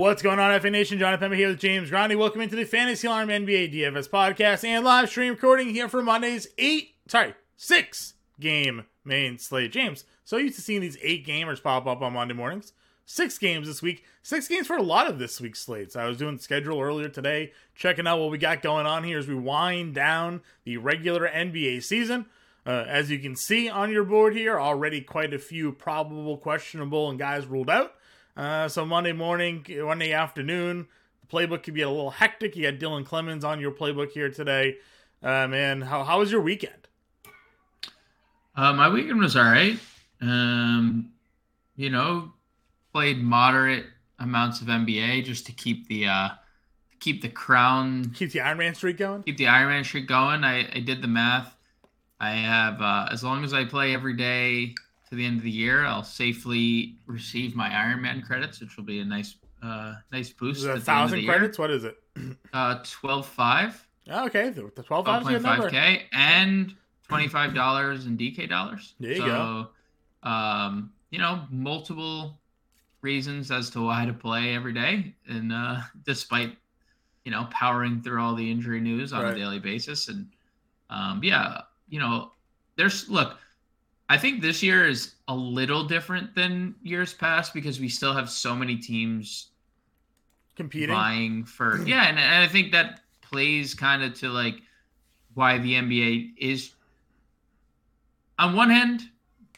What's going on, FA Nation? Jon Impemba here with James Grande. Welcome into the Fantasy Alarm NBA DFS podcast and live stream recording here for Monday's eight, sorry, six game main slate. James, so used to seeing these eight gamers pop up on Monday mornings. Six games this week. Six games for a lot of this week's slates. I was doing schedule earlier today, checking out what we got going on here as we wind down the regular NBA season. Uh, as you can see on your board here, already quite a few probable, questionable, and guys ruled out. Uh, so Monday morning, Monday afternoon, the playbook could be a little hectic. You got Dylan Clemens on your playbook here today. Uh, man, how how was your weekend? Uh, my weekend was all right. Um, you know, played moderate amounts of NBA just to keep the uh, keep the crown, keep the Iron Man streak going. Keep the Iron Man streak going. I, I did the math. I have uh, as long as I play every day to the end of the year, I'll safely receive my Ironman credits, which will be a nice, uh, nice boost. a thousand credits. What is it? uh, twelve five. Oh, okay, the twelve five point five k and twenty five dollars in DK dollars. There you so, go. Um, you know, multiple reasons as to why to play every day, and uh, despite you know powering through all the injury news on right. a daily basis, and um, yeah, you know, there's look I think this year is a little different than years past because we still have so many teams competing, vying for yeah, and, and I think that plays kind of to like why the NBA is. On one hand,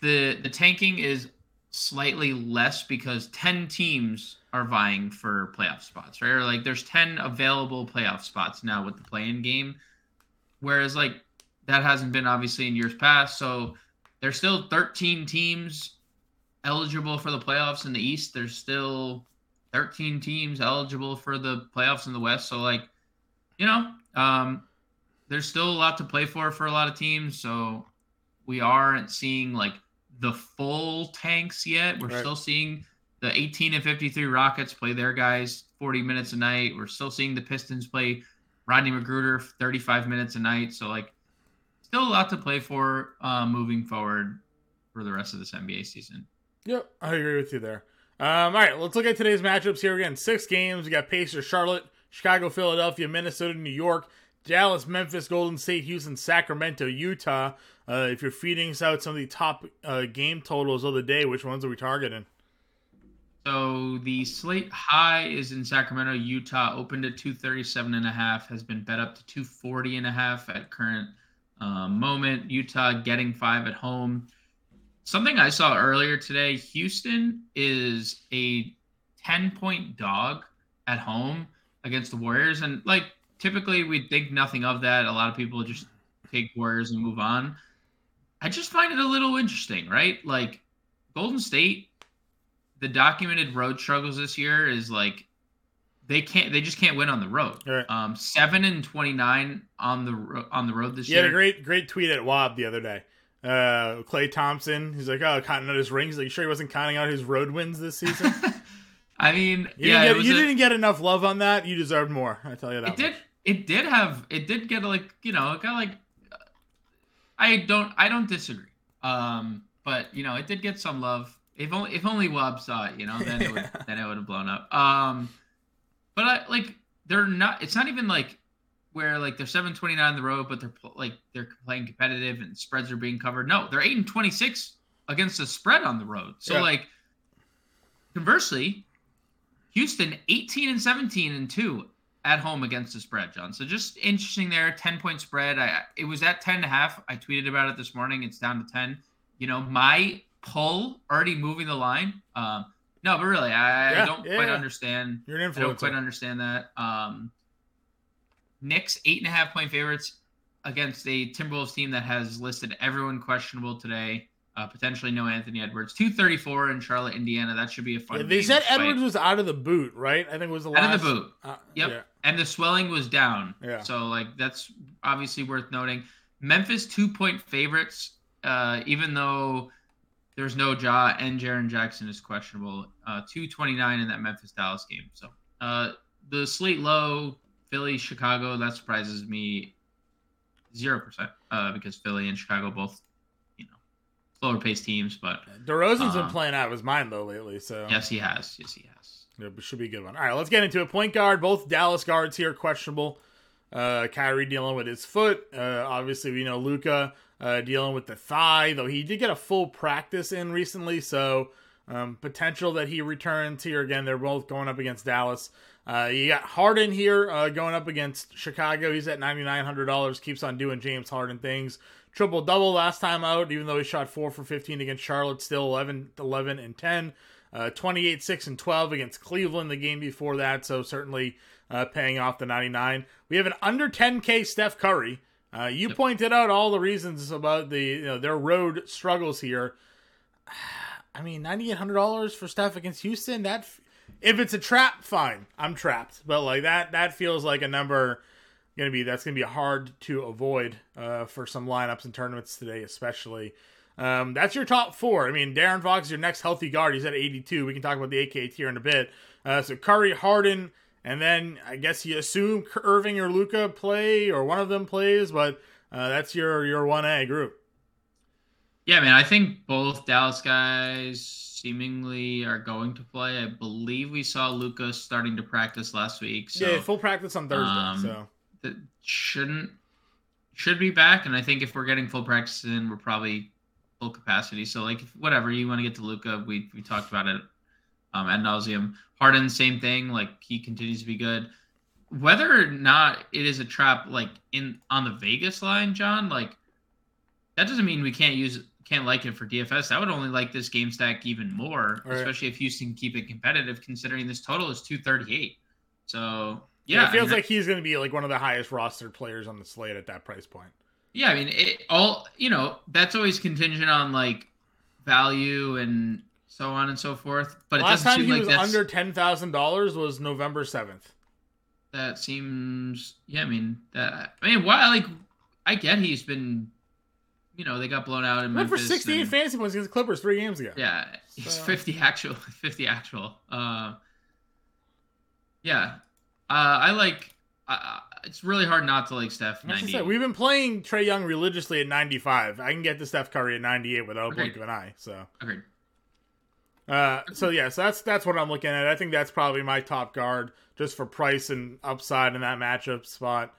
the the tanking is slightly less because ten teams are vying for playoff spots, right? Or like there's ten available playoff spots now with the play-in game, whereas like that hasn't been obviously in years past, so there's still 13 teams eligible for the playoffs in the East. There's still 13 teams eligible for the playoffs in the West. So, like, you know, um, there's still a lot to play for for a lot of teams. So, we aren't seeing like the full tanks yet. We're right. still seeing the 18 and 53 Rockets play their guys 40 minutes a night. We're still seeing the Pistons play Rodney McGruder 35 minutes a night. So, like, still a lot to play for uh, moving forward for the rest of this NBA season. Yep, I agree with you there. Um, all right, let's look at today's matchups here again. Six games. We got Pacers, Charlotte, Chicago, Philadelphia, Minnesota, New York, Dallas, Memphis, Golden State, Houston, Sacramento, Utah. Uh, if you're feeding us out some of the top uh, game totals of the day, which ones are we targeting? So the slate high is in Sacramento, Utah, opened at 237 and a half, has been bet up to 240 and a half at current um, moment. Utah getting five at home. Something I saw earlier today Houston is a 10 point dog at home against the Warriors. And like typically we think nothing of that. A lot of people just take Warriors and move on. I just find it a little interesting, right? Like Golden State, the documented road struggles this year is like they can't. They just can't win on the road. Right. Um, seven and twenty nine on the on the road this he year. He had a great great tweet at Woj the other day. Uh, Klay Thompson. He's like, oh, counting out his rings. Like, sure he wasn't counting out his road wins this season. I mean, you yeah, didn't get, you a, didn't get enough love on that. You deserved more. I tell you that. It much. did. It did have. It did get like you know. It got like. I don't. I don't disagree. Um, but you know, it did get some love. If only if only Woj saw it, you know, then it would then it would have blown up. Um, but I like they're not. It's not even like where like they're 729 on the road, but they're like they're playing competitive and spreads are being covered. No, they're eight and 26 against the spread on the road. So yeah. like conversely, Houston 18 and 17 and two at home against the spread, John. So just interesting there. 10 point spread. I it was at 10 and a half. I tweeted about it this morning. It's down to 10. You know, my pull already moving the line. Um, no, but really, I, yeah, I don't yeah, quite understand. You're an influencer. I don't quite understand that. Um, Knicks eight and a half point favorites against a Timberwolves team that has listed everyone questionable today. Uh, potentially no Anthony Edwards. Two thirty four in Charlotte, Indiana. That should be a fun. Yeah, they said Edwards was out of the boot, right? I think it was the out last... of the boot. Uh, yep. Yeah. And the swelling was down. Yeah. So like that's obviously worth noting. Memphis two point favorites, uh, even though there's no Ja and Jaren Jackson is questionable. Uh, 229 in that Memphis Dallas game. So uh, the slate low, Philly, Chicago, that surprises me zero percent uh, because Philly and Chicago both, you know, slower paced teams. But DeRozan's been um, playing out of his mind though lately. So yes, he has. Yes, he has. It should be a good one. All right, let's get into a Point guard, both Dallas guards here questionable. Uh, Kyrie dealing with his foot. Uh, obviously, we know Luka uh, dealing with the thigh, though he did get a full practice in recently, so um, potential that he returns here again. They're both going up against Dallas. Uh, you got Harden here uh, going up against Chicago. He's at ninety nine hundred dollars. Keeps on doing James Harden things. Triple double last time out, even though he shot four for fifteen against Charlotte. Still 11, 11 and ten. Uh, 28, 6, and 12 against Cleveland the game before that, so certainly uh, paying off the 99. We have an under 10K Steph Curry. Uh, you yep. pointed out all the reasons about the you know their road struggles here. I mean, ninety eight hundred dollars for Steph against Houston. That if it's a trap, fine. I'm trapped, but like that that feels like a number gonna be that's gonna be hard to avoid uh, for some lineups and tournaments today, especially. Um, that's your top four. I mean, De'Aaron Fox is your next healthy guard. He's at 82. We can talk about the AK tier in a bit. Uh, so Curry, Harden, and then I guess you assume Irving or Luka play or one of them plays, but uh, that's your your one A group. Yeah, man. I think both Dallas guys seemingly are going to play. I believe we saw Luka starting to practice last week. So, yeah, full practice on Thursday. Um, so that shouldn't should be back, and I think if we're getting full practice in, we're probably full capacity. So like if, whatever you want to get to Luka, we we talked about it um, ad nauseum. Harden, same thing. Like he continues to be good. Whether or not it is a trap, like in on the Vegas line, John, like that doesn't mean we can't use can't like it for DFS. I would only like this game stack even more, right. especially if Houston can keep it competitive, considering this total is two thirty eight. So yeah, yeah, it feels I mean, like he's going to be like one of the highest rostered players on the slate at that price point. Yeah, I mean, it all you know that's always contingent on like value and so on and so forth. But last it doesn't time seem he like was under ten thousand dollars was November seventh. That seems yeah. I mean that. I mean, why? Like, I get he's been. You know, they got blown out in Went Memphis. for 68 and, fantasy points against the Clippers three games ago. Yeah, he's so. 50 actual. 50 actual. Uh, yeah, uh, I like. Uh, it's really hard not to like Steph. Said, we've been playing Trae Young religiously at 95. I can get to Steph Curry at 98 without a blink of an eye. So. Agreed. Uh, so yeah, so that's that's what I'm looking at. I think that's probably my top guard just for price and upside in that matchup spot.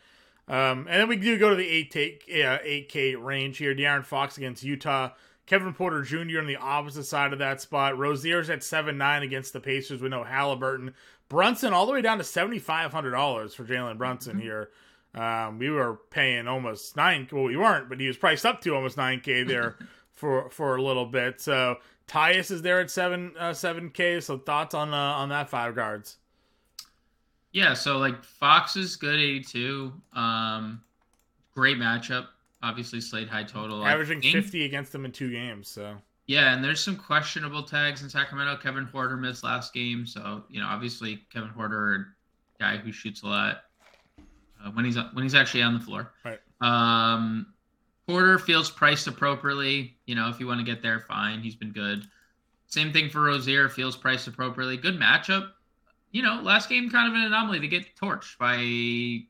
Um, and then we do go to the eight take uh, eight K range here. De'Aaron Fox against Utah. Kevin Porter Jr. on the opposite side of that spot. Rozier's at seven nine against the Pacers with no Halliburton. Brunson all the way down to seventy five hundred dollars for Jalen Brunson mm-hmm. here. Um, we were paying almost nine. Well, we weren't, but he was priced up to almost nine k there for for a little bit. So Tyus is there at seven uh, seven k. So thoughts on uh, on that five guards? Yeah, so like Fox is good eighty two. Um, great matchup. Obviously, slate high total. Averaging fifty against them in two games. So yeah, and there's some questionable tags in Sacramento. Kevin Huerter missed last game, so you know obviously Kevin Huerter, guy who shoots a lot uh, when he's when he's actually on the floor. Right. Um, Porter feels priced appropriately. You know, if you want to get there, fine. He's been good. Same thing for Rozier. Feels priced appropriately. Good matchup. You know, last game kind of an anomaly to get torched by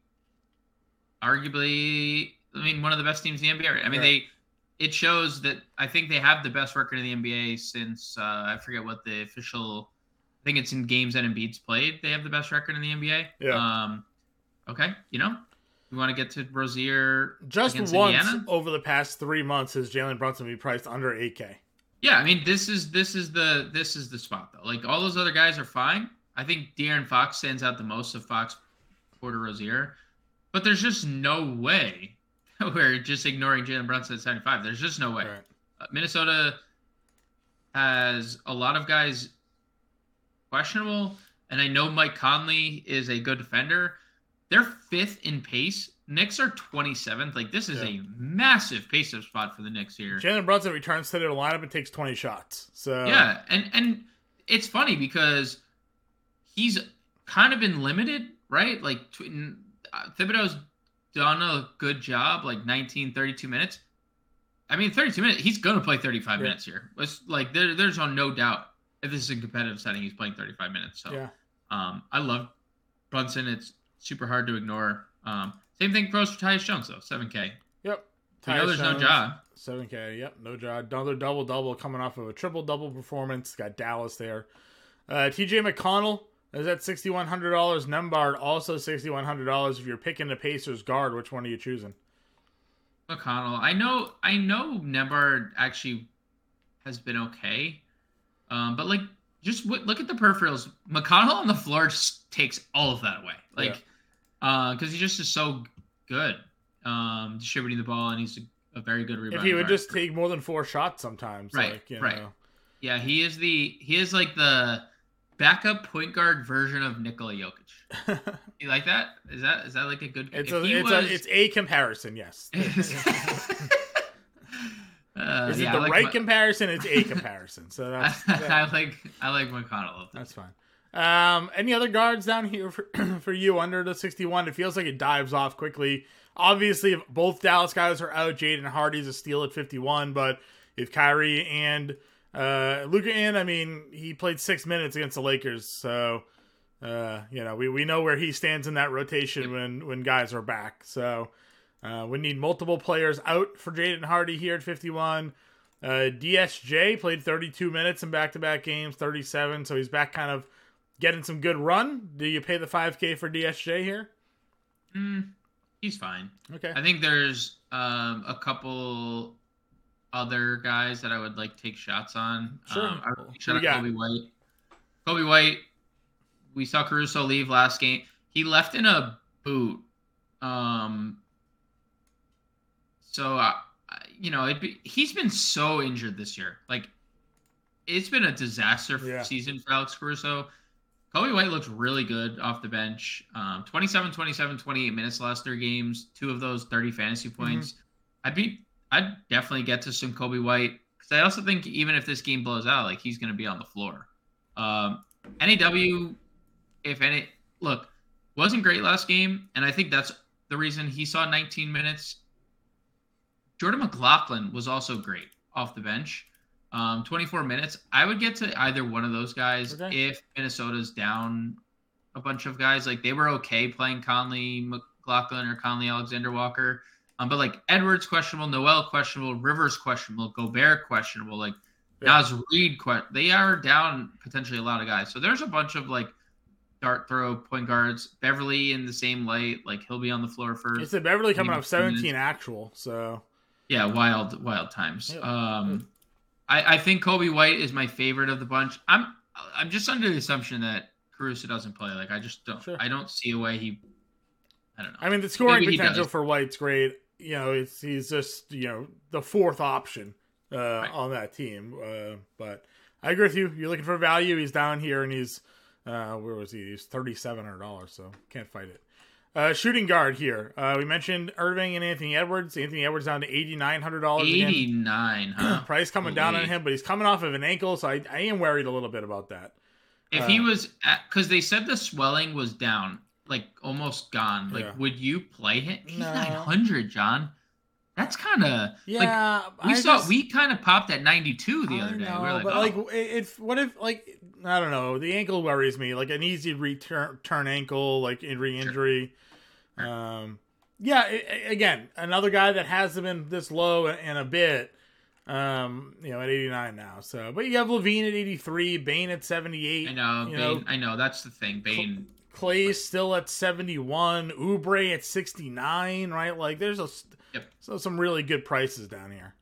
arguably, I mean, one of the best teams in the NBA. I mean, right. they it shows that I think they have the best record in the NBA since uh, I forget what the official. I think it's in games that Embiid's played. They have the best record in the NBA. Yeah. Um, okay, you know, we want to get to Rozier. Just once Indiana? over the past three months has Jalen Brunson be priced under 8K. Yeah, I mean this is this is the this is the spot though. Like all those other guys are fine. I think De'Aaron Fox stands out the most of Fox, Porter, Rozier, but there's just no way we're just ignoring Jalen Brunson at 75. There's just no way. Right. Uh, Minnesota has a lot of guys questionable, and I know Mike Conley is a good defender. They're fifth in pace. Knicks are 27th. Like this is yeah. a massive pace up spot for the Knicks here. Jalen Brunson returns to their lineup and takes 20 shots. So yeah, and and it's funny because he's kind of been limited, right? Like uh, Thibodeau's done a good job, like 19, 32 minutes. I mean, 32 minutes, he's going to play 35 yeah. minutes here. It's like there, there's no doubt if this is a competitive setting, he's playing 35 minutes. So yeah. um, I love Brunson. It's super hard to ignore. Um, same thing goes for Tyus Jones, though, 7K. Yep. You know there's Jones, no job. 7K. Yep, no job. Another double double coming off of a triple double performance. Got Dallas there. Uh, TJ McConnell Is at sixty one hundred dollars? Nembhard also sixty one hundred dollars. If you're picking the Pacers guard, which one are you choosing? McConnell. I know. I know. Nembhard actually has been okay, um, but like just w- look at the peripherals. McConnell on the floor just takes all of that away. Like, because uh, he just is so good um, distributing the ball, and he's a, a very good rebounder. If he would just take more than four shots, sometimes, right? Like, you right. Know. Yeah, he is the he is like the backup point guard version of Nikola Jokic. you like that? Is that is that like a good? It's a, it's, was... a, it's a comparison, yes. Uh, Is it yeah, the like right my... comparison? It's a comparison. So that's, that... I like I like McConnell. That's fine. Um, any other guards down here for, for you under the 61? It feels like it dives off quickly. Obviously, if both Dallas guys are out, Jaden Hardy's a steal at 51. But if Kyrie and uh, Luka in, I mean, he played six minutes against the Lakers, so uh, you know we, we know where he stands in that rotation when when guys are back. So uh, we need multiple players out for Jaden Hardy here at 51. Uh, DSJ played 32 minutes in back-to-back games, 37, so he's back kind of getting some good run. Do you pay the 5K for DSJ here? Mm, he's fine. Okay. I think there's um, a couple other guys that I would like take shots on. Sure. Um, I shout out Coby White. Coby White. We saw Caruso leave last game. He left in a boot. Um, so, uh, you know, be, he's been so injured this year. Like, it's been a disaster yeah. season for Alex Caruso. Coby White looks really good off the bench. Um, 27, 27, 28 minutes last three games. Two of those 30 fantasy mm-hmm. points. Mm-hmm. I'd be, I'd definitely get to some Coby White because I also think even if this game blows out, like he's going to be on the floor. Um, NAW, if any, look, wasn't great last game, and I think that's the reason he saw 19 minutes Jordan McLaughlin was also great off the bench. Um, 24 minutes. I would get to either one of those guys okay. if Minnesota's down a bunch of guys. Like they were okay playing Conley McLaughlin or Conley Alexander Walker. Um, but like Edwards questionable, Noel questionable, Rivers questionable, Gobert questionable, like yeah. Naz Reid, que- they are down potentially a lot of guys. So there's a bunch of like dart throw point guards. Beverley in the same light, like he'll be on the floor first. It's a Beverley coming up 17 minutes. actual, so yeah, wild, wild times. Um, I, I think Coby White is my favorite of the bunch. I'm, I'm just under the assumption that Caruso doesn't play. Like, I just don't, sure. I don't see a way he. I don't know. I mean, the scoring Maybe potential for White's great. You know, it's he's just you know the fourth option uh, right. on that team. Uh, but I agree with you. You're looking for value. He's down here, and he's uh, where was he? He's thirty seven hundred dollars. So can't fight it. Uh, shooting guard here. Uh, we mentioned Irving and Anthony Edwards. Anthony Edwards down to eighty nine hundred dollars. Eighty nine, huh? Price coming down on him, but he's coming off of an ankle, so I, I am worried a little bit about that. If uh, he was, because they said the swelling was down, like almost gone. Like, yeah. would you play him? He's no. nine hundred, John. That's kind of yeah. Like, we I saw just, we kind of popped at ninety two the other day. We're like, but oh. like, if what if like I don't know, the ankle worries me. Like an easy return turn ankle, like injury injury. Sure um, yeah, it, again, another guy that hasn't been this low in a bit. Um, you know, at 89 now. So, but you have LaVine at 83, Bane at 78. I know, Bane, know, I know that's the thing. Bane, Klay's still at 71, Oubre at 69. Right, like there's a yep. so some really good prices down here.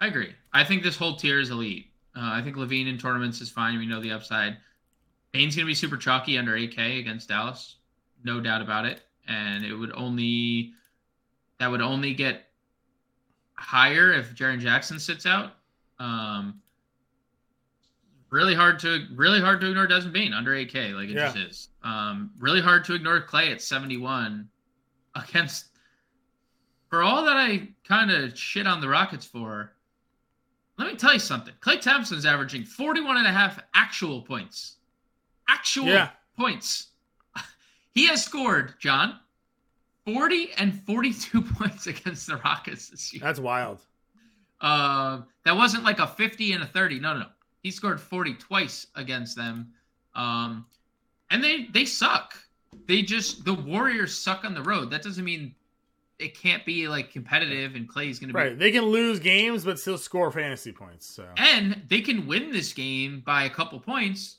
I agree. I think this whole tier is elite. Uh, I think LaVine in tournaments is fine. We know the upside. Bane's gonna be super chalky under AK against Dallas, no doubt about it and it would only that would only get higher if Jaren Jackson sits out. Um, really hard to really hard to ignore Desmond Bane under 8K, like it yeah. just is. Um, really hard to ignore Klay at 71 against. For all that I kind of shit on the Rockets for, let me tell you something. Klay Thompson's averaging 41 and a half actual points. Actual yeah. points. He has scored, John, 40 and 42 points against the Rockets this year. That's wild. Uh, that wasn't like a 50 and a 30. No, no, no. He scored 40 twice against them. Um, and they they suck. They just the Warriors suck on the road. That doesn't mean it can't be like competitive and Klay's going to be right. They can lose games but still score fantasy points. So and they can win this game by a couple points,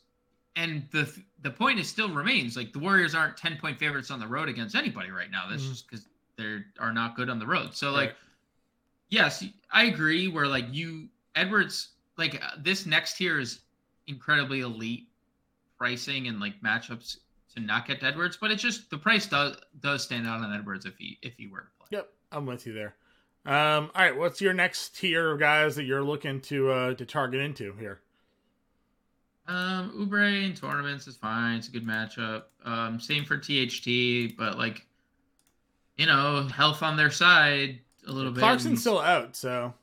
and the the point is still remains like the Warriors aren't 10 point favorites on the road against anybody right now. That's Mhm. just because they are not good on the road. So like, Right. yes, I agree. Where like you Edwards, like uh, this next tier is incredibly elite pricing and like matchups to not get Edwards, but it's just the price does does stand out on Edwards if he if he were to play. Yep, I'm with you there. Um, all right, what's your next tier of guys that you're looking to uh, to target into here? Um, Oubre in tournaments is fine. It's a good matchup. Um, same for THT, but like, you know, health on their side a little bit. Clarkson's still out, so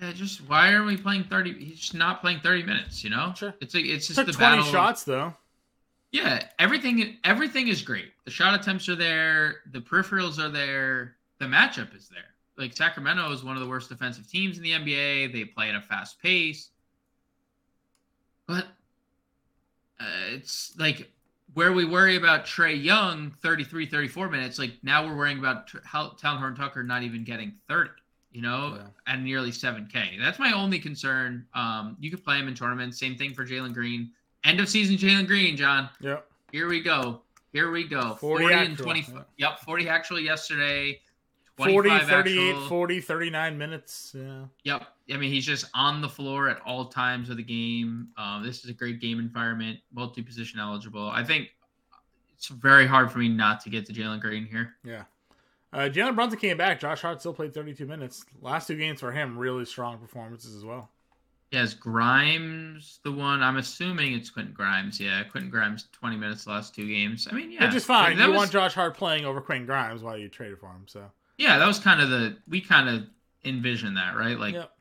yeah. Just why are we playing thirty? He's just not playing thirty minutes. You know, Sure. It's like it's just took the 20 battle. shots though. Yeah, everything everything is great. The shot attempts are there. The peripherals are there. The matchup is there. Like Sacramento is one of the worst defensive teams in the NBA. They play at a fast pace. But uh, it's like where we worry about Trae Young 33 34 minutes like now we're worrying about how Talen Horton-Tucker not even getting 30 you know Yeah. at nearly 7k that's my only concern um you could play him in tournaments same thing for Jalen Green end of season Jalen Green John Yep. here we go here we go 40 40, and actual, 20 yeah. yep 40 actual yesterday 40, 38, actual. 40, 39 minutes. Yeah. Yep. I mean, he's just on the floor at all times of the game. Um, this is a great game environment, multi position eligible. I think it's very hard for me not to get to Jalen Green here. Yeah. Uh, Jalen Brunson came back. Josh Hart still played 32 minutes. Last two games for him, really strong performances as well. Yes, Grimes, the one I'm assuming it's Quentin Grimes. Yeah, Quentin Grimes, 20 minutes the last two games. I mean, yeah, Which is fine. That you was- want Josh Hart playing over Quentin Grimes while you traded for him. So, yeah, that was kind of the we kind of envisioned that, right? Like Yep.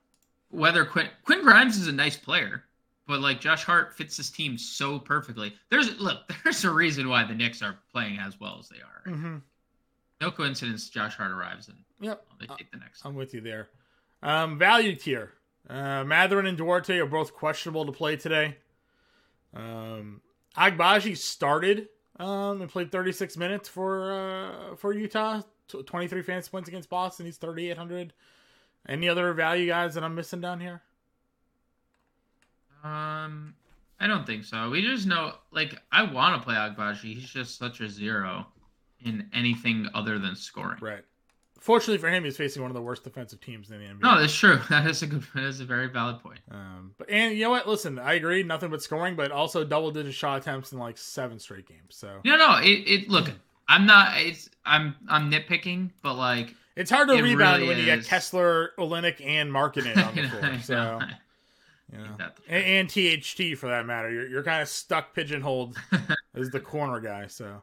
whether Quentin Quinn Grimes is a nice player, but like Josh Hart fits this team so perfectly. There's look, there's a reason why the Knicks are playing as well as they are. right? hmm No coincidence. Josh Hart arrives and yep. they take the next. I'm with you there. Um, value tier. Uh, Mathurin and Duarte are both questionable to play today. Um, Agbaji started um, and played 36 minutes for uh, for Utah. Tw 23 fantasy points against Boston. He's 3,800. Any other value guys that I'm missing down here? Um, I don't think so. We just know, like, I want to play Agbaji. He's just such a zero in anything other than scoring. Right. Fortunately for him, he's facing one of the worst defensive teams in the NBA. No, that's true. That is a good. That is a very valid point. Um, but and you know what? Listen, I agree. Nothing but scoring, but also double digit shot attempts in like seven straight games. So No, no. It, it look. I'm not. It's. I'm. I'm nitpicking, but like. it's hard to It rebound really when you get. Kessler, Olynyk, and Markkanen on the floor. So you know. and, and THT for that matter. You're, you're kind of stuck pigeonholed as the corner guy. So,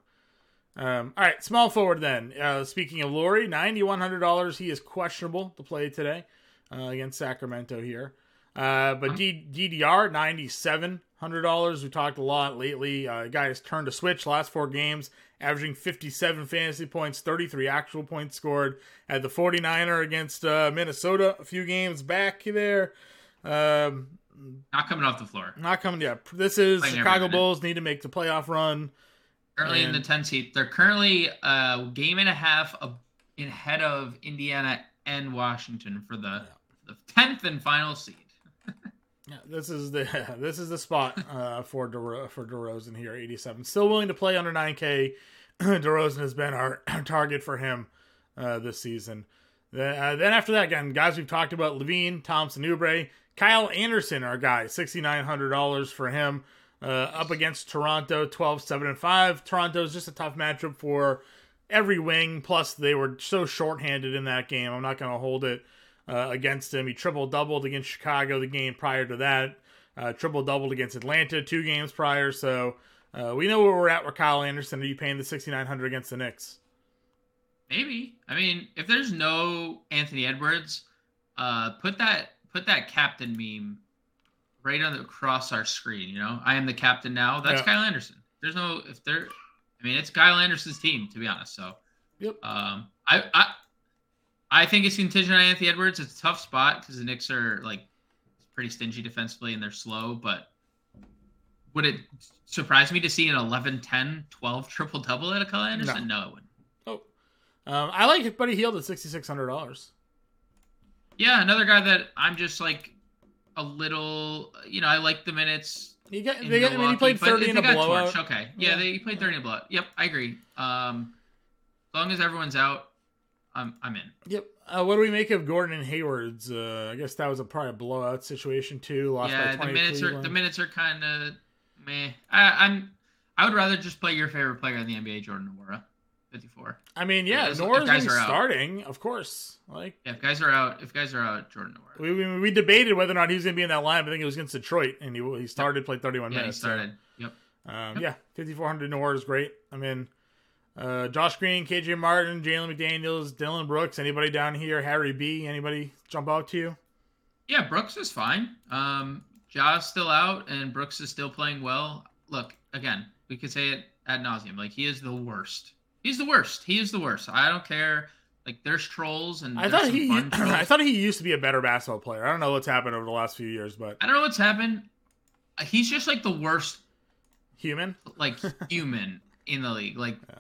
um, all right, small forward then. Uh, speaking of Lauri, ninety one hundred dollars. He is questionable to play today uh, against Sacramento here. Uh, but D- DDR ninety seven hundred dollars. We talked a lot lately. Uh, guy has turned a switch. Last four games, averaging fifty seven fantasy points, thirty three actual points scored. At the 49er against uh, Minnesota a few games back there. Um, not coming off the floor. not coming yet. This is Chicago. Bulls need to make the playoff run. Currently in the 10 seat. They're currently a game and a half of, in ahead of Indiana and Washington for the the 10th and final seed. Yeah, this is the this is the spot uh, for DeRo- for DeRozan here, 87. Still willing to play under 9K. DeRozan has been our, our target for him uh, this season. Then, uh, then after that, again, guys we've talked about: LaVine, Thompson, Oubre, Kyle Anderson, our guy, sixty nine hundred dollars for him. Uh, up against Toronto, 12, 7, and 5. Toronto is just a tough matchup for every wing. Plus, they were so shorthanded in that game. I'm not going to hold it uh, against him. He triple doubled against Chicago the game prior to that. Uh, triple doubled against Atlanta two games prior. So uh, we know where we're at with Kyle Anderson. Are you paying the 6900 against the Knicks? Maybe. I mean, if there's no Anthony Edwards, uh, put that put that captain meme right on the across our screen. You know, I am the captain now. That's Yeah. Kyle Anderson. There's no if there. I mean, it's Kyle Anderson's team to be honest. So, Yep. um, I I I think it's contingent on Anthony Edwards. It's a tough spot because the Knicks are like pretty stingy defensively and they're slow. But would it surprise me to see an 11, 10, 12 triple double out of Kyle Anderson? No, it wouldn't. Oh, um, I like Buddy Hield at sixty six hundred dollars. Yeah, another guy that I'm just like a little, you know, I like the minutes. He got, they got, I mean, he played 30 in they a got blowout. torched. Okay, yeah, Yeah. they played 30 in a blowout. Yep, I agree. Um, as long as everyone's out, I'm I'm in. Yep. Uh, what do we make of Gordon and Hayward's? Uh, I guess that was a probably a blowout situation too. Lost by yeah, the 20 minutes are the minutes are kind of meh. I, I'm I would rather just play your favorite player in the NBA, Jordan Nwora, 54. I mean, yeah, If- Nwora's guys been are out. starting, of course. Like Yeah, if guys are out, if guys are out, Jordan Nwora. we, we, we debated whether or not he was going to be in that line. I think it was against Detroit, and he he started, played 31 yeah, he minutes. so, started. Yep. um, yeah, 5400 Nora is great. I mean, uh, Josh Green, KJ Martin, Jalen McDaniels, Dillon Brooks. Anybody down here? Harry B. Anybody jump out to you? Yeah, Brooks is fine. Um, Ja's still out, and Brooks is still playing well. Look, again, we could say it ad nauseum. Like he is the worst. He's the worst. He is the worst. I don't care. Like there's trolls and I thought he. I thought he used to be a better basketball player. I don't know what's happened over the last few years, but I don't know what's happened. He's just like the worst human. like human in the league. Like Yeah.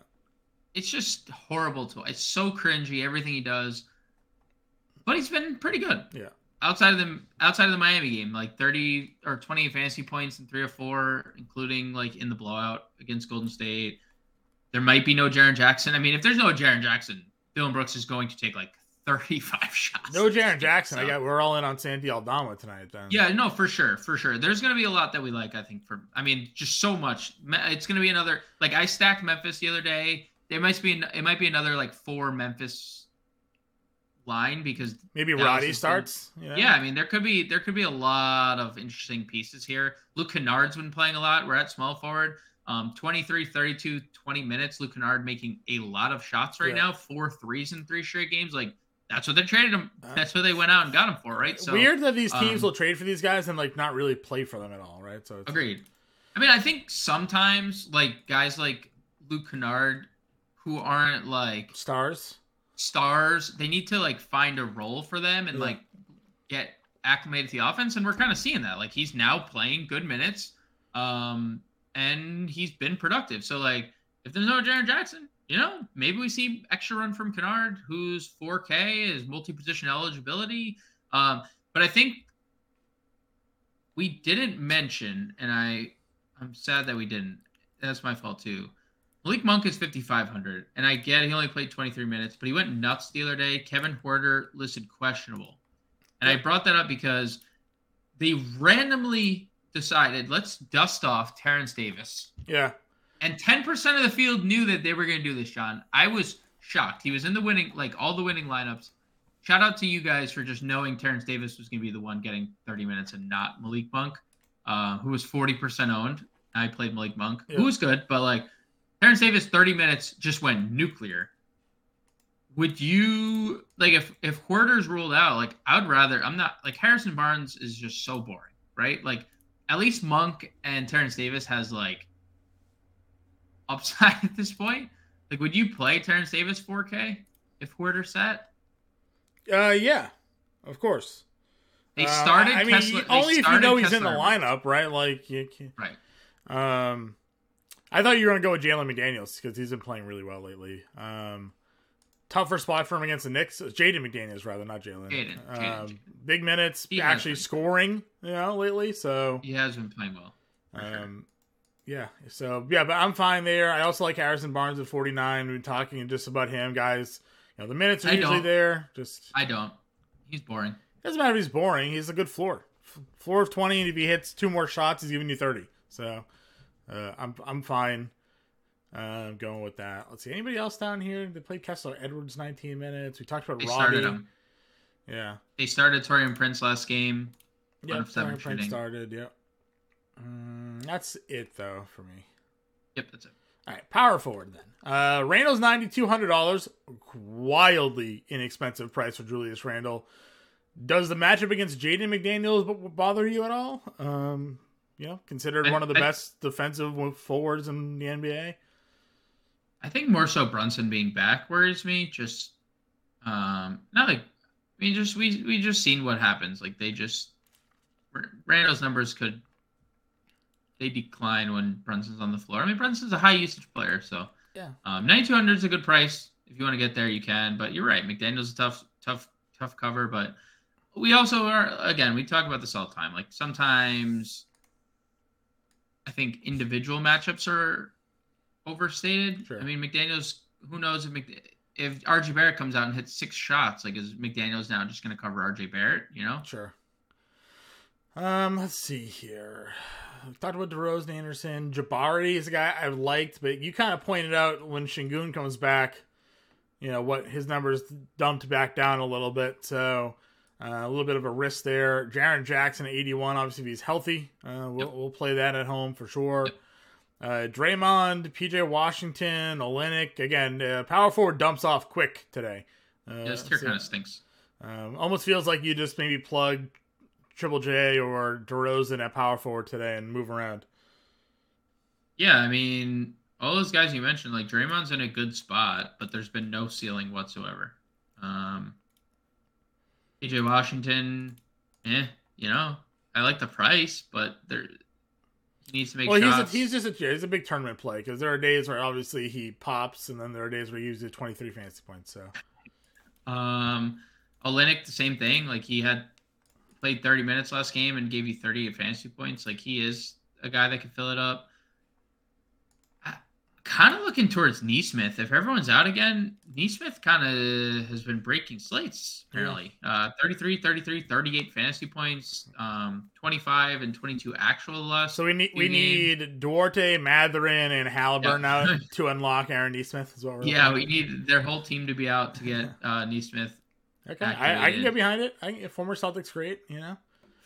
it's just horrible to it's so cringy everything he does. But he's been pretty good. Yeah. Outside of the outside of the Miami game, like 30 or 20 fantasy points and 3 or 4 including like in the blowout against Golden State. There might be no Jaren Jackson. I mean, if there's no Jaren Jackson, Dillon Brooks is going to take like 35 shots. No Jaren Jackson. I So- got. We're all in on Santi Aldama tonight. Then. Yeah, no, for sure, for sure. There's gonna be a lot that we like. I think for, I mean, just so much. It's gonna be another. Like I stacked Memphis the other day. There might be, an- it might be another like four Memphis line because Maybe Roddy starts. know? yeah, I mean there could be there could be a lot of interesting pieces here. Luke Kennard's been playing a lot. We're at small forward. Um, 23, 32, 20 minutes. Luke Kennard making a lot of shots right Yeah. now. Four threes in three straight games. Like that's what they traded him. Uh, That's what they went out and got him for, right? So Weird that these teams um, will trade for these guys and like not really play for them at all, right? So it's, Agreed. I mean, I think sometimes like guys like Luke Kennard, who aren't like stars. stars, they need to like find a role for them and Yeah. like get acclimated to the offense. And we're kind of seeing that. Like he's now playing good minutes, um, and he's been productive. So like, if there's no Jaren Jackson, you know, maybe we see extra run from Kennard, who's 4K, is multi-position eligibility. Um, but I think we didn't mention, and I I'm sad that we didn't. That's my fault too. Malik Monk is 5,500, and I get he only played 23 minutes, but he went nuts the other day. Kevin Porter listed questionable, and I brought that up because they randomly decided let's dust off Terrence Davis, Yeah. and 10% of the field knew that they were going to do this. John, I was shocked. He was in the winning, like all the winning lineups. Shout out to you guys for just knowing Terrence Davis was going to be the one getting 30 minutes and not Malik Monk, uh, who was 40% owned. I played Malik Monk, Yeah. who was good, but like Terrence Davis, 30 minutes just went nuclear. Would you like if if Huerter's ruled out? Like I would rather. I'm not like Harrison Barnes is just so boring, right? Like at least Monk and Terrence Davis has like upside at this point. Like, would you play Terrence Davis 4K if Huerter set? Uh, yeah. Of course. They Uh, started. I mean, Kessler, only if you know he's in the lineup, right? Like, you, can- Right. Um, I thought you were gonna go with Jalen McDaniels because he's been playing really well lately. Um, tougher spot for him against the Knicks. Jaden McDaniels, rather, not Jalen. Jaden, Um, big minutes, He actually scoring, you know, lately. So, He has been playing well. for sure. um, yeah. So yeah, but I'm fine there. I also like Harrison Barnes at 49. We've been talking just about him, guys. You know, the minutes are I usually don't. there. Just I don't. He's boring. doesn't matter if he's boring. He's a good floor. F- Floor of 20, and if he hits two more shots, he's giving you 30. So uh, I'm I'm fine. Uh, I'm going with that. Let's see. Anybody else down here? They played Kessler Edwards 19 minutes. We talked about They Roddy. started him. Yeah. They started Taurean Prince last game. Yeah. One of seven Tyler Prince started. Yep. Mm, that's it though for me. Yep, that's it. All right, power forward then. Uh, Randle's ninety two hundred dollars, wildly inexpensive price for Julius Randle. Does the matchup against Jaden McDaniels b- bother you at all? Um, you know, considered I- one of the I- best defensive forwards in the NBA. I think more so Brunson being back worries me. Just um, not like I mean, just we we just seen what happens. Like they just Randle's numbers could they decline when Brunson's on the floor. I mean, Brunson's a high usage player, so Yeah. um, 9200 is a good price. If you want to get there, you can. But you're right, McDaniel's a tough, tough, tough cover. But we also are again, we talk about this all the time. Like sometimes I think individual matchups are overstated. Sure. I mean, McDaniel's. Who knows if Mc, if RJ Barrett comes out and hits six shots? Like, is McDaniel's now just going to cover RJ Barrett? You know? Sure. Um, let's see here. We talked about DeRozan Anderson. Jabari is a guy I've liked, but you kind of pointed out when Sengun comes back, you know, what his numbers dumped back down a little bit. So uh, a little bit of a risk there. Jaren Jackson at 81, obviously, if he's healthy, uh, we'll, Yep. we'll play that at home for sure. Yep. Uh, Draymond, PJ Washington, Olynyk. Again, uh, power forward dumps off quick today. Uh, this tier so- kind of stinks. um, almost feels like you just maybe plug Triple J or DeRozan at power forward today and move around. Yeah, I mean, all those guys you mentioned, like Draymond's in a good spot, but there's been no ceiling whatsoever. Um, PJ Washington, eh, you know, I like the price, but there he needs to make well, shots. he's a, he's just a he's a big tournament play because there are days where obviously he pops, and then there are days where he uses 23 fantasy points. So Um, Olynyk, the same thing. Like he had played 30 minutes last game and gave you thirty fantasy points. Like he is a guy that can fill it up. Kind of looking towards Nesmith. If everyone's out again, Nesmith kind of has been breaking slates, apparently. Uh, 33, 33, 38 fantasy points, um, 25 and 22 actual last. so we need we need- Duarte, Mathurin, and Halliburton Yeah. out to unlock Aaron Nesmith. Is what we're yeah, looking we need their whole team to be out to get uh, Nesmith okay. I, I can get behind it. I can, former Celtics great, you know.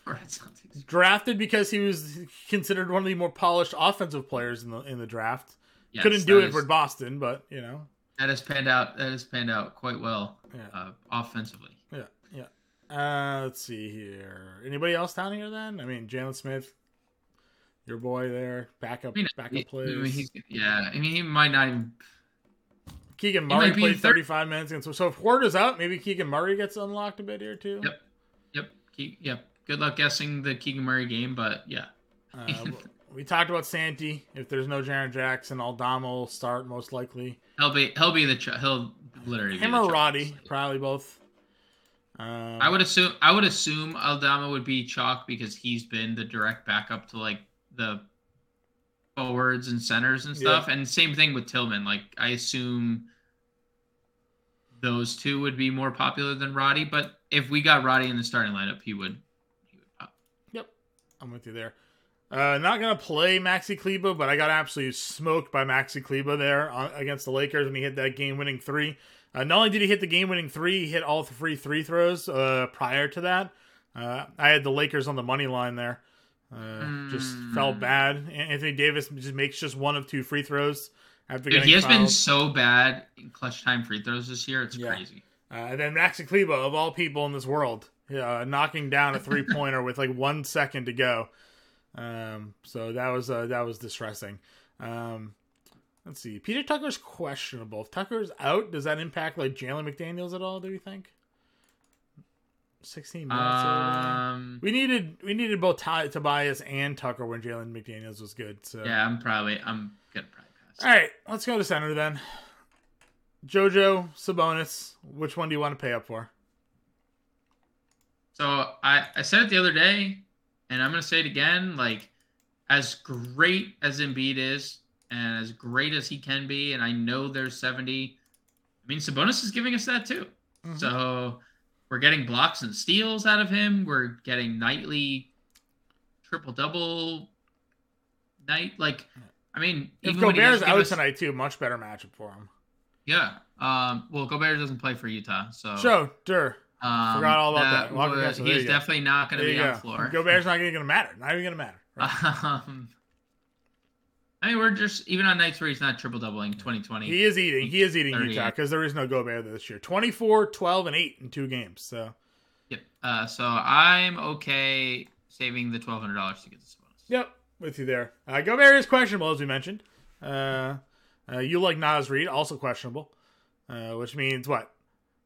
Drafted because he was considered one of the more polished offensive players in the in the draft. Yes, Couldn't do it is- for Boston, but you know. That has panned out. That has panned out quite well Yeah. uh, offensively. Yeah, yeah. Uh, let's see here. Anybody else down here then? I mean, Jalen Smith, your boy there, backup, I mean, backup he- I plays. mean, he's, yeah, I mean, he might not even. Keegan Murray played in third- 35 minutes, and so so if Huerter's out, maybe Keegan Murray gets unlocked a bit here too. Yep. Yep. Ke- yep. Good luck guessing the Keegan Murray game, but yeah. Uh, we talked about Santi. If there's no Jaren Jackson, Aldama will start most likely. He'll be he'll be the ch- he'll literally Him or. Roddy, probably both. Um, I would assume I would assume Aldama would be chalk because he's been the direct backup to like the forwards and centers and stuff. And same thing with Tillman. Like I assume those two would be more popular than Roddy. But if we got Roddy in the starting lineup, he would he would pop. I'm with you there. Uh, not gonna play Maxi Kleber, but I got absolutely smoked by Maxi Kleber there on, against the Lakers when he hit that game-winning three. Uh, not only did he hit the game-winning three, he hit all three free throws uh, prior to that. Uh, I had the Lakers on the money line there. Uh, Just Mm. felt bad. Anthony Davis just makes just one of two free throws after Dude, he has been so bad in clutch time free throws this year. It's Yeah. crazy. Uh, and then Maxi Kleber, of all people in this world, uh, knocking down a three pointer with like one second to go. Um, so that was uh, that was distressing. Um, let's see. PJ Tucker's questionable. If Tucker's out, does that impact like Jalen McDaniels at all? Do you think? Sixteen minutes. Um, we needed we needed both Tobias and Tucker when Jalen McDaniels was good. So yeah, I'm probably I'm gonna probably pass. all right, let's go to center then. Jojo Sabonis. Which one do you want to pay up for? So I, I said it the other day, and I'm gonna say it again. Like, as great as Embiid is, and as great as he can be, and I know there's 70. I mean, Sabonis is giving us that too. Mhm. So we're getting blocks and steals out of him. We're getting nightly triple double night. Like, I mean, If even when he Gobert's does give out us- tonight too, much better matchup for him. Yeah. Um. Well, Gobert doesn't play for Utah, so So, sure. Um, Forgot all about that. Would- Kessler, he's go. definitely not going to be on go. the floor. Gobert's not even going to matter. Not even going to matter. Right? Um, I mean, we're just even on nights where he's not triple doubling 2020. he is eating. He is eating 30. Utah because there is no Gobert this year. 24, 12, and 8 in two games. So, Yep. Uh, so I'm okay saving the twelve hundred dollars to get Sabonis. yep, with you there. Uh, Gobert is questionable, as we mentioned. Uh, uh, you like Naz Reid, also questionable, uh, which means what?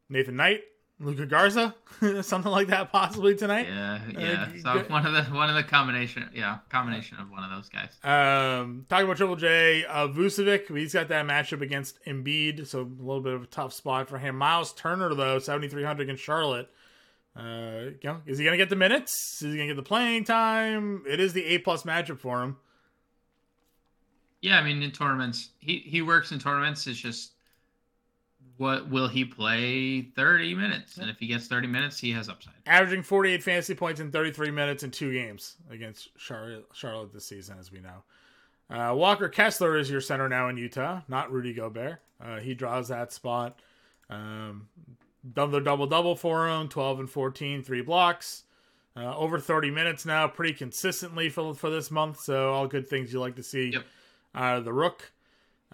Nathan Knight, Luka Garza, something like that possibly tonight. Yeah, yeah. g- so one of the one of the combination, yeah, combination of one of those guys. Um, talking about Triple J, uh, Vucevic, he's got that matchup against Embiid, so a little bit of a tough spot for him. Miles Turner, though, 7,300 against Charlotte. Uh, you know, is he going to get the minutes? Is he going to get the playing time? It is the A plus matchup for him. Yeah, I mean in tournaments, he he works in tournaments. It's just what will he play 30 minutes? And if he gets 30 minutes, he has upside. Averaging 48 fantasy points in 33 minutes in two games against Charlotte, Charlotte this season, as we know. Uh, Walker Kessler is your center now in Utah, not Rudy Gobert. Uh, he draws that spot. Um, double double double for him, 12 and 14, three blocks. Uh, over 30 minutes now, pretty consistently for, for this month. So, all good things you like to see Yep. out of the Rook.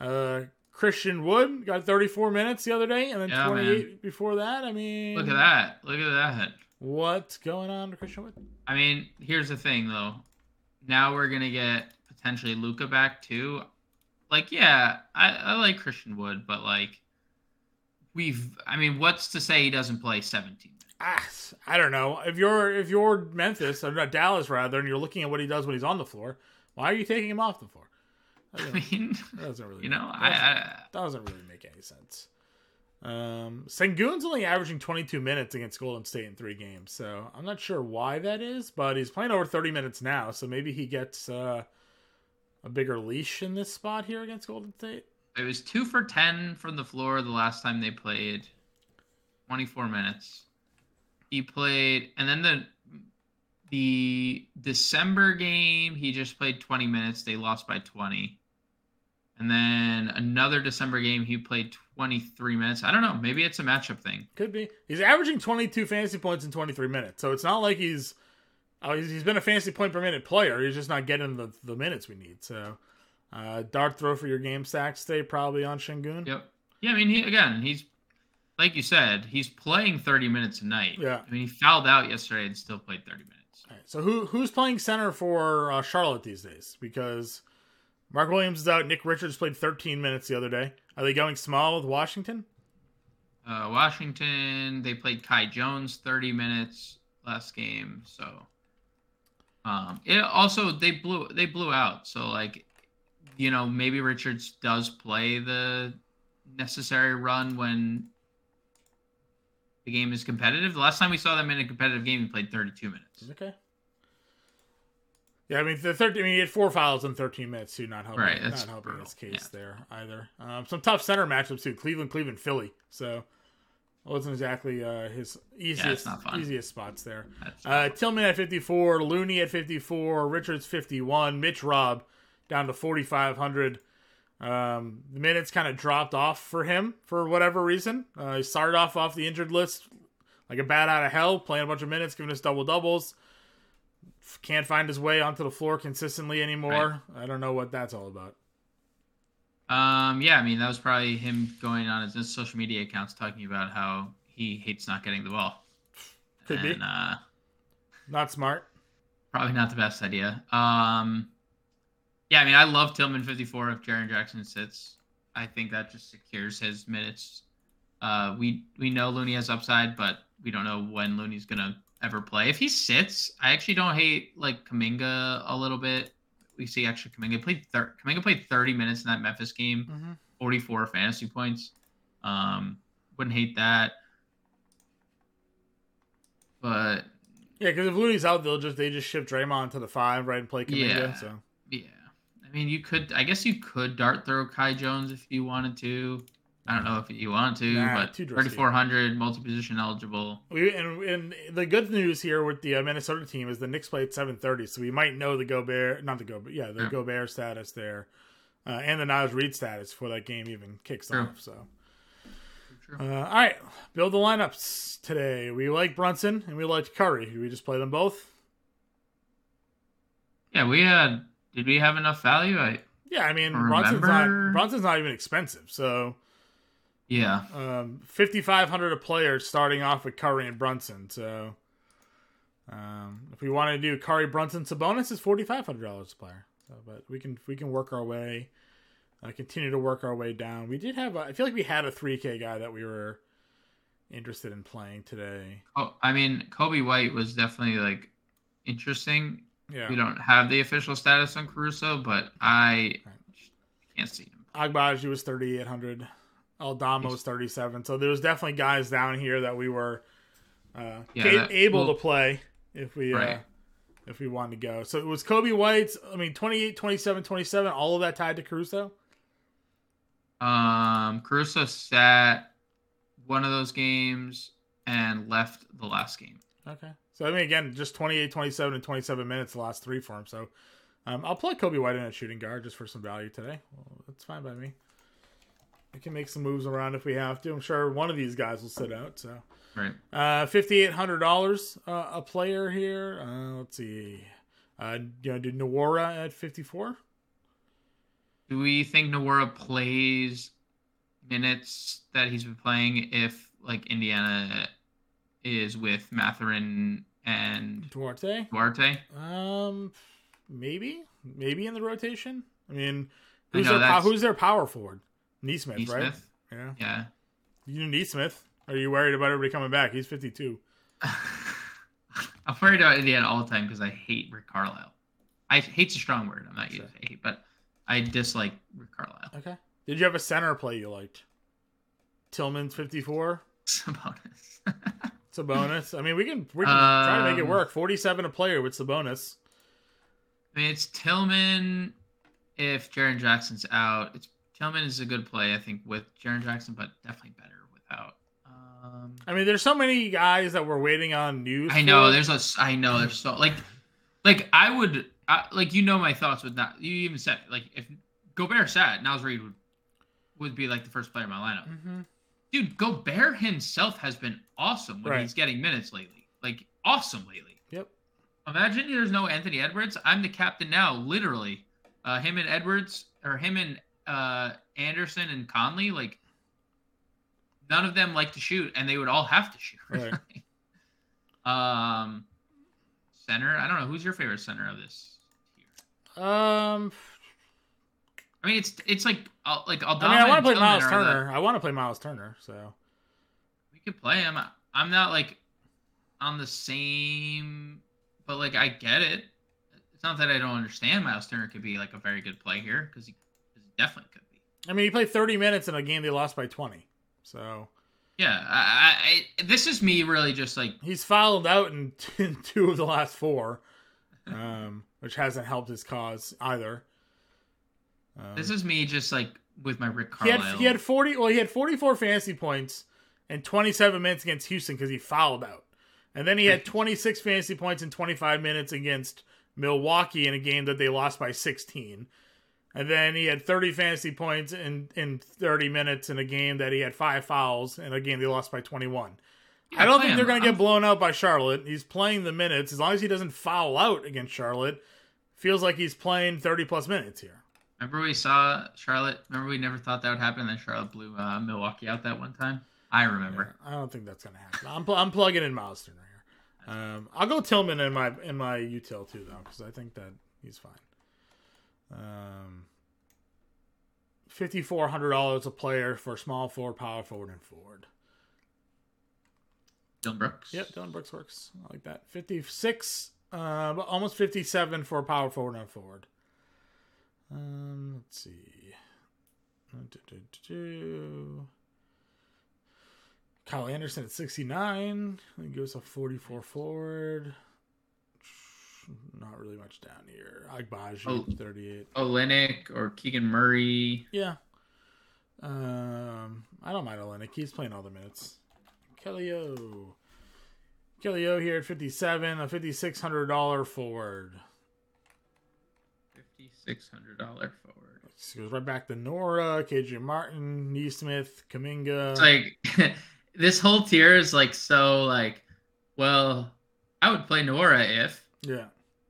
Uh, Christian Wood got 34 minutes the other day, and then Yeah, 28 before that. I mean, Look at that. Look at that. What's going on to Christian Wood? I mean, here's the thing though. Now we're gonna get potentially Luka back too. Like, yeah, I, I like Christian Wood, but like we've I mean, what's to say he doesn't play 17 minutes? Ah, I don't know. If you're if you're Memphis or not Dallas rather, and you're looking at what he does when he's on the floor, why are you taking him off the floor? I mean, that doesn't really, you know, that I, doesn't, I that doesn't really make any sense. Um, Sengun's only averaging 22 minutes against Golden State in three games, so I'm not sure why that is, but he's playing over 30 minutes now, so maybe he gets uh, a bigger leash in this spot here against Golden State. it was two for 10 from the floor the last time they played 24 minutes. He played, and then the the December game, he just played 20 minutes. They lost by 20. And then another December game, he played 23 minutes. I don't know. Maybe it's a matchup thing. Could be. He's averaging 22 fantasy points in 23 minutes. So it's not like he's oh, he's, he's been a fantasy point per minute player. He's just not getting the, the minutes we need. So uh, dart throw for your game stack stay probably on Sengun. Yep. Yeah, I mean, he again, he's like you said, he's playing 30 minutes a night. Yeah. I mean, he fouled out yesterday and still played 30 minutes. All right, so who who's playing center for uh, Charlotte these days? Because Mark Williams is out. Nick Richards played 13 minutes the other day. Are they going small with Washington? Uh, Washington, they played Kai Jones 30 minutes last game, so um, it also they blew they blew out. So like, you know, maybe Richards does play the necessary run when the game is competitive. The last time we saw them in a competitive game, he played 32 minutes. Okay. Yeah, I mean the 13. I mean he had four fouls in 13 minutes too. Not helping. Right, not helping brutal. his case Yeah. there either. Um, some tough center matchups too. Cleveland, Cleveland, Philly. So it wasn't exactly uh, his easiest fun. easiest spots there. Uh, Tillman at 54, Looney at 54, Richards 51, Mitch Robb down to 4,500. Um, the minutes kind of dropped off for him for whatever reason. Uh, he started off off the injured list like a bat out of hell, playing a bunch of minutes, giving us double doubles. Can't find his way onto the floor consistently anymore. I don't know what that's all about. Um, yeah, I mean that was probably him going on his social media accounts talking about how he hates not getting the ball. Could be. and, Uh, Not smart. probably not the best idea. Um, yeah, I mean I love Tillman 54 if Jaren Jackson sits. I think that just secures his minutes. Uh, we we know Looney has upside, but we don't know when Looney's gonna ever play. If he sits, I actually don't hate like Kuminga a little bit. We see extra Kuminga played thir- Kuminga played 30 minutes in that Memphis game. Mm-hmm. 44 fantasy points. Um, wouldn't hate that. But Yeah, because if Looney's out, they'll just they just ship Draymond to the five, right, and play Kuminga. Yeah. So I mean, you could. I guess you could dart throw Kai Jones if you wanted to. I don't know if you want to, Nah, but too risky. 3400 multi position eligible. We and, and the good news here with the uh, Minnesota team is the Knicks played seven thirty, so we might know the Gobert, not the Gobert, yeah, the Yeah. Gobert status there, uh, and the Naz Reid status before that game even kicks True. off. So, uh, all right, build the lineups today. We like Brunson and we like Curry. Do we just play them both? Yeah, we had. Did we have enough value? I Yeah, I mean Brunson's not not even expensive, so yeah. um, fifty five hundred a player starting off with Curry and Brunson. So, um, if we want to do Curry, Brunson, Sabonis, is forty five hundred dollars a player. So, but we can we can work our way, uh, continue to work our way down. We did have a, I feel like we had a three K guy that we were interested in playing today. Oh, I mean, Coby White was definitely like interesting. Yeah, We don't have the official status on Caruso, but I can't see him. Agbaji was thirty eight hundred. Aldama was thirty seven. So there was definitely guys down here that we were uh, Yeah, ca- that- able well- to play if we uh, if we wanted to go. So it was Coby White's, I mean, 28, 27, 27, all of that tied to Caruso? Um, Caruso sat one of those games and left the last game. Okay. So, I mean, again, just 28, 27, and 27 minutes the last three for him. So um, I'll play Coby White in at shooting guard just for some value today. Well, that's fine by me. We can make some moves around if we have to. I'm sure one of these guys will sit out. So, Right. uh, fifty-eight hundred dollars uh, a player here. Uh, let's see. Uh, you know, did Nwora at fifty-four? Do we think Nwora plays minutes that he's been playing if like Indiana is with Mathurin and Duarte? Duarte? Um, maybe, maybe in the rotation. I mean, I who's know, their that's- who's their power forward? Nesmith, Nesmith? right? Yeah, Yeah. you know Nesmith. Are you worried about everybody coming back? He's fifty-two. I'm worried about Indiana all the time because I hate Rick Carlisle. I hate's a strong word. I'm not Sure. using hate, but I dislike Rick Carlisle. Okay. Did you have a center play you liked? Tillman's fifty-four. Sabonis. Bonus. I mean, we can we can try to make it Um, work. Forty-seven a player with the bonus. I mean, it's Tillman if Jaren Jackson's out. It's Tillman is a good play, I think, with Jaren Jackson, but definitely better without. Um, I mean, there's so many guys that we're waiting on news. I know for. there's a. I know there's so like like I would I, like you know my thoughts with that. You even said like if Gobert sat, Naz Reid would would be like the first player in my lineup. Mhm. Dude, Gobert himself has been awesome when Right. he's getting minutes lately. Like awesome lately. Yep. Imagine there's no Anthony Edwards. I'm the captain now, literally. Uh, him and Edwards, or him and uh, Anderson and Conley, like none of them like to shoot, and they would all have to shoot. Right. um, center. I don't know who's your favorite center of this. tier? Um, I mean, it's it's like uh, like Aldama I mean, I want to play Miles are the- Turner. I want to play Miles Turner. So we could play him. I'm not like on the same, but like I get it. It's not that I don't understand Miles Turner could be like a very good play here because he, he definitely could be. I mean, he played 30 minutes in a game they lost by 20. So Yeah, I, I, I this is me really just like he's fouled out in, in two of the last four, um, which hasn't helped his cause either. Um, this is me just like with my Rick he Carlisle. had he had 40. Well, he had 44 fantasy points and 27 minutes against Houston because he fouled out, and then he had 26 fantasy points in 25 minutes against Milwaukee in a game that they lost by 16. And then he had 30 fantasy points in, in 30 minutes in a game that he had five fouls in a game they lost by 21. Yeah, I don't think they're going to get blown out by Charlotte. He's playing the minutes. As long as he doesn't foul out against Charlotte, feels like he's playing 30 plus minutes here. Remember we saw Charlotte. Remember we never thought that would happen, and then Charlotte blew uh, Milwaukee out that one time. I remember. I don't think that's going to happen. I'm, pl- I'm plugging in Miles Turner here. Um, I'll go Tillman in my in my util too though because I think that he's fine. Um, fifty four hundred dollars a player for small forward, power forward, and forward. Dillon Brooks. Yep, Dillon Brooks works. I like that. 56, uh, almost 57 for power forward and forward. Um, let's see. Uh. Kyle Anderson at 69. He goes a 44 forward. Not really much down here. Agbaji, Oh. 38. Olynyk or Keegan Murray. Yeah. Um, I don't mind Olynyk. He's playing all the minutes. Kelly O. Kelly O here at 57, a $5,600 forward. Fifty six hundred dollar forward. This goes right back to Nwora, KJ Martin, Nesmith, Kuminga. It's like this whole tier is like so like, well, I would play Nwora if yeah.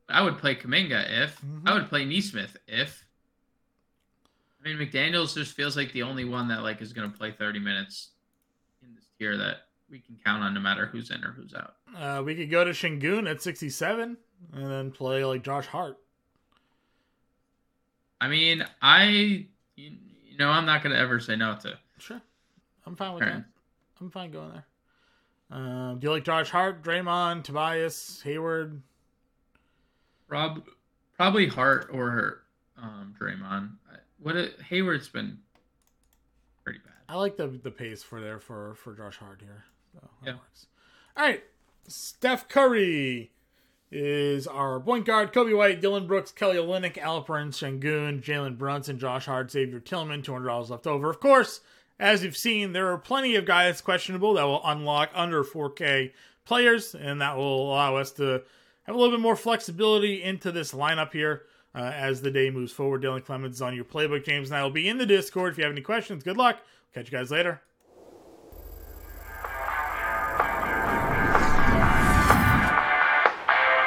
I would play Kuminga if Mhm. I would play Nesmith if. I mean, McDaniel's just feels like the only one that like is going to play 30 minutes in this tier that we can count on no matter who's in or who's out. Uh, we could go to Sengun at 67 and then play like Josh Hart. I mean, I you, know I'm not going to ever say no to. Sure. I'm fine with that. I'm fine going there. Um, do you like Josh Hart, Draymond, Tobias, Hayward? Rob, probably Hart or um, Draymond. What a, Hayward's been pretty bad. I like the the pace for there for for Josh Hart here. So Yeah. works. All right, Steph Curry, is our point guard Coby White, Dillon Brooks, Kelly Olynyk, Alperen Sengun, Jalen Brunson, Josh Hart, Xavier Tillman, $200 left over. Of course, as you've seen, there are plenty of guys questionable that will unlock under 4K players, and that will allow us to have a little bit more flexibility into this lineup here uh, as the day moves forward. Dylan Clemens is on your playbook, James, and I will be in the Discord. If you have any questions, good luck. Catch you guys later.